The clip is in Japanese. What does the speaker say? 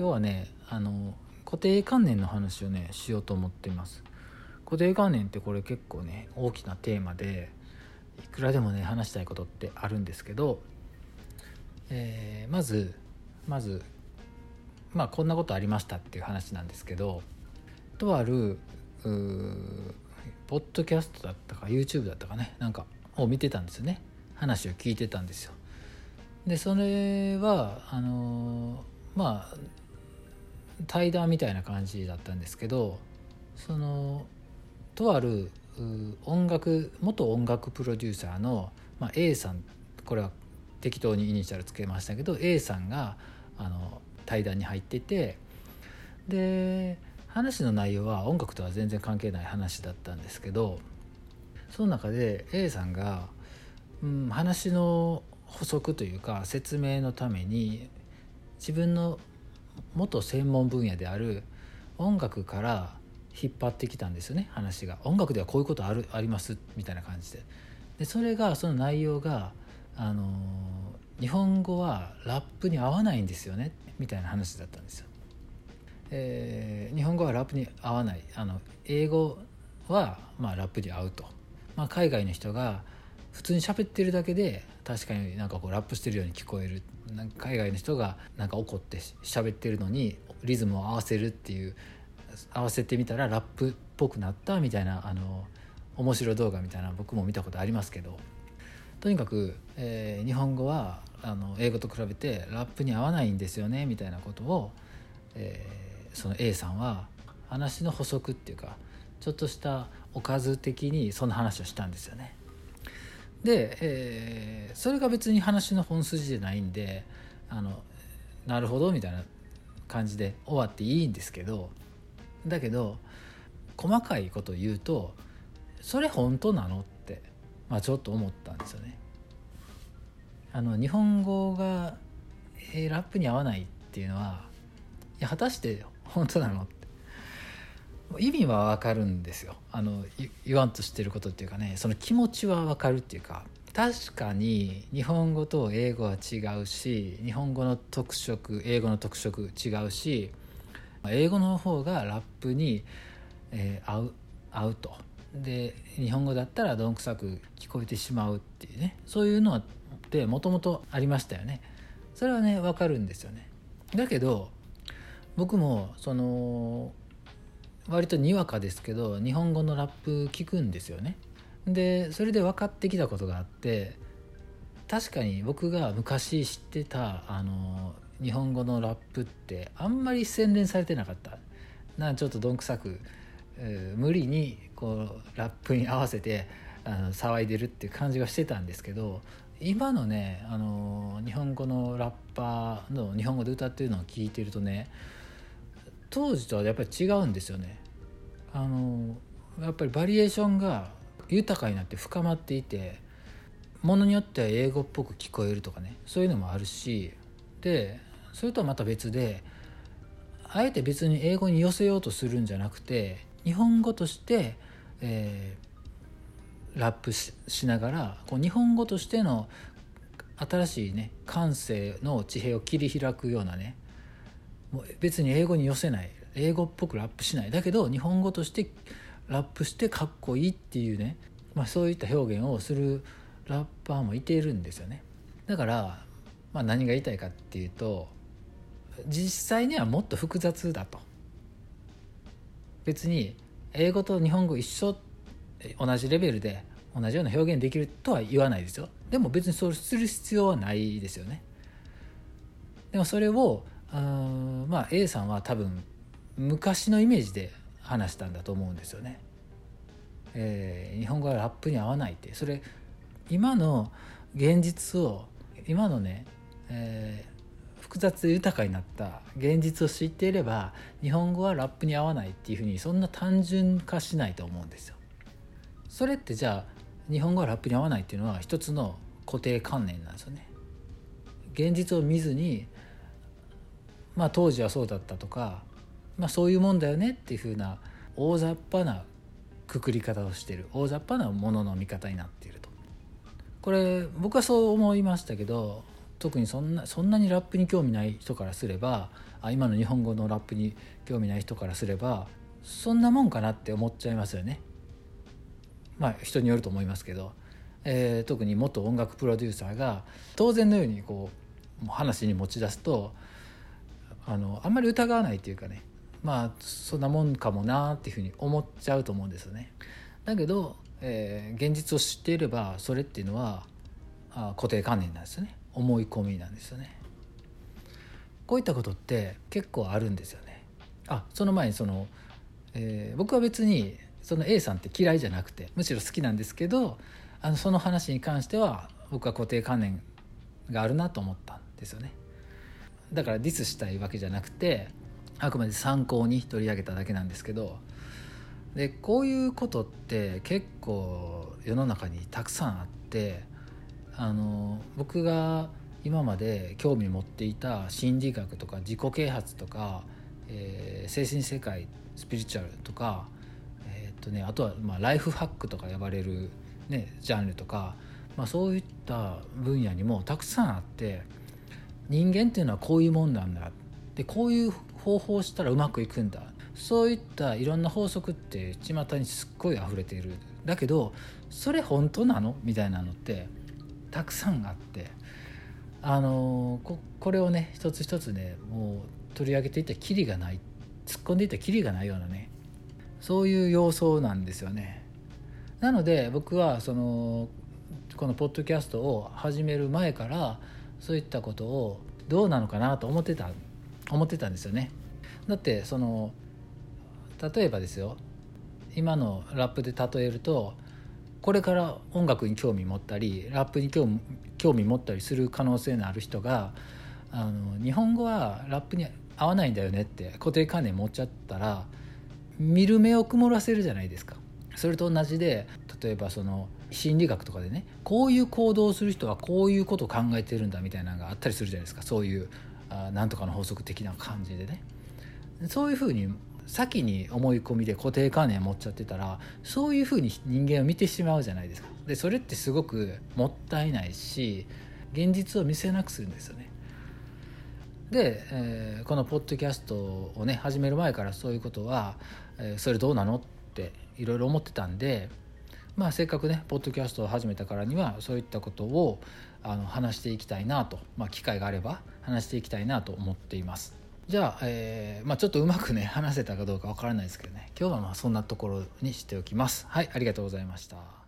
今日はねあの固定観念の話をねしようと思っています。固定観念ってこれ結構ね大きなテーマでいくらでもね話したいことってあるんですけど、えー、まずまずまあこんなことありましたっていう話なんですけどとあるポッドキャストだったか YouTube だったかねなんかを見てたんですよね。話を聞いてたんですよ。でそれはあのまあ対談みたいな感じだったんですけどそのとある音楽元音楽プロデューサーの、まあ、A さんこれは適当にイニシャルつけましたけど A さんがあの対談に入っててで話の内容は音楽とは全然関係ない話だったんですけどその中で A さんが、うん、話の補足というか説明のために自分の元専門分野である音楽から引っ張ってきたんですよね。話が。音楽ではこういうことあるありますみたいな感じで。でそれがその内容があの日本語はラップに合わないんですよねみたいな話だったんですよ、えー、日本語はラップに合わない。あの英語はまあラップに合うと、まあ、海外の人が普通に喋ってるだけで確かになんかこうラップしてるように聞こえる海外の人がなんか怒って喋ってるのにリズムを合わせるっていう合わせてみたらラップっぽくなったみたいなあの面白動画みたいな僕も見たことありますけどとにかく、えー、日本語はあの英語と比べてラップに合わないんですよねみたいなことを、えー、その A さんは話の補足っていうかちょっとしたおかず的にその話をしたんですよね。で、えー、それが別に話の本筋じゃないんであのなるほどみたいな感じで終わっていいんですけどだけど細かいこと言うとそれ本当なのって、まあ、ちょっと思ったんですよね。あの日本語が、えー、ラップに合わないっていうのはいや果たして本当なのっ意味は分かるんですよ。あの言わんとしてることっていうかねその気持ちは分かるっていうか確かに日本語と英語は違うし日本語の特色英語の特色違うし英語の方がラップに、えー、合う合うと。で日本語だったらどんくさく聞こえてしまうっていうね。そういうのってもともとありましたよね。それはね分かるんですよね。だけど僕もその割とにわかですけど日本語のラップ聞くんですよね。でそれで分かってきたことがあって確かに僕が昔知ってたあの日本語のラップってあんまり洗練されてなかった。なちょっとどんくさく、えー、無理にこうラップに合わせてあの騒いでるっていう感じがしてたんですけど今のねあの日本語のラッパーの日本語で歌ってるのを聞いてるとね当時とはやっぱり違うんですよね。あのやっぱりバリエーションが豊かになって深まっていてものによっては英語っぽく聞こえるとかねそういうのもあるしでそれとはまた別であえて別に英語に寄せようとするんじゃなくて日本語として、えー、ラップしながらこう日本語としての新しいね感性の地平を切り開くようなねもう別に英語に寄せない。英語っぽくラップしない。だけど日本語としてラップしてかっこいいっていうね、まあ、そういった表現をするラッパーもいているんですよね。だから、まあ、何が言いたいかっていうと実際にはもっと複雑だと。別に英語と日本語一緒同じレベルで同じような表現できるとは言わないですよ。でも別にそうする必要はないですよね。でもそれをあまあ A さんは多分昔のイメージで話したんだと思うんですよね。えー、日本語はラップに合わないってそれ今の現実を今のね、えー、複雑で豊かになった現実を知っていれば日本語はラップに合わないっていうふうにそんな単純化しないと思うんですよ。それってじゃあ日本語はラップに合わないっていうのは一つの固定観念なんですよね。現実を見ずにまあ当時はそうだったとかまあ、そういうもんだよねっていうふうな大雑把なくくり方をしてる。大雑把なものの見方になっていると。これ僕はそう思いましたけど特にそんなそんなにラップに興味ない人からすればあ今の日本語のラップに興味ない人からすればそんなもんかなって思っちゃいますよね。まあ人によると思いますけど、えー、特に元音楽プロデューサーが当然のようにこう話に持ち出すとあのあんまり疑わないっていうかねまあそんなもんかもなっていうふうに思っちゃうと思うんですよね。だけど、えー、現実を知っていればそれっていうのはあ固定観念なんですよね思い込みなんですよね。こういったことって結構あるんですよね。あその前にその、えー、僕は別にその A さんって嫌いじゃなくてむしろ好きなんですけどあのその話に関しては僕は固定観念があるなと思ったんですよね。だからディスしたいわけじゃなくてあくまで参考に取り上げただけなんですけどでこういうことって結構世の中にたくさんあってあの僕が今まで興味持っていた心理学とか自己啓発とか、えー、精神世界スピリチュアルとか、えー、とね、あとはまあライフハックとか呼ばれる、ね、ジャンルとか、まあ、そういった分野にもたくさんあって人間っていうのはこういうもんなんだ。でこういう方法をしたらうまくいくんだ。そういったいろんな法則って巷にすっごい溢れている。だけどそれ本当なの？みたいなのってたくさんあって。あのここれをね一つ一つねもう取り上げていったらキリがない。突っ込んでいったらキリがないようなねそういう様相なんですよね。なので僕はそのこのポッドキャストを始める前からそういったことをどうなのかなと思ってた思ってたんですよね。だってその例えばですよ今のラップで例えるとこれから音楽に興味持ったりラップに興味持ったりする可能性のある人があの日本語はラップに合わないんだよねって固定観念持っちゃったら見る目を曇らせるじゃないですか。それと同じで例えばその心理学とかでねこういう行動をする人はこういうことを考えてるんだみたいなのがあったりするじゃないですか。そういうあなんとかの法則的な感じでね。そういうふうに先に思い込みで固定観念持っちゃってたらそういうふうに人間を見てしまうじゃないですか。でそれってすごくもったいないし現実を見せなくするんですよね。で、えー、このポッドキャストをね始める前からそういうことは、えー、それどうなのっていろいろ思ってたんでまあせっかくねポッドキャストを始めたからにはそういったことをあの話していきたいなと、まあ、機会があれば話していきたいなと思っています。じゃあ、えー、まあ、ちょっとうまくね話せたかどうかわからないですけどね今日はまあそんなところにしておきます。はいありがとうございました。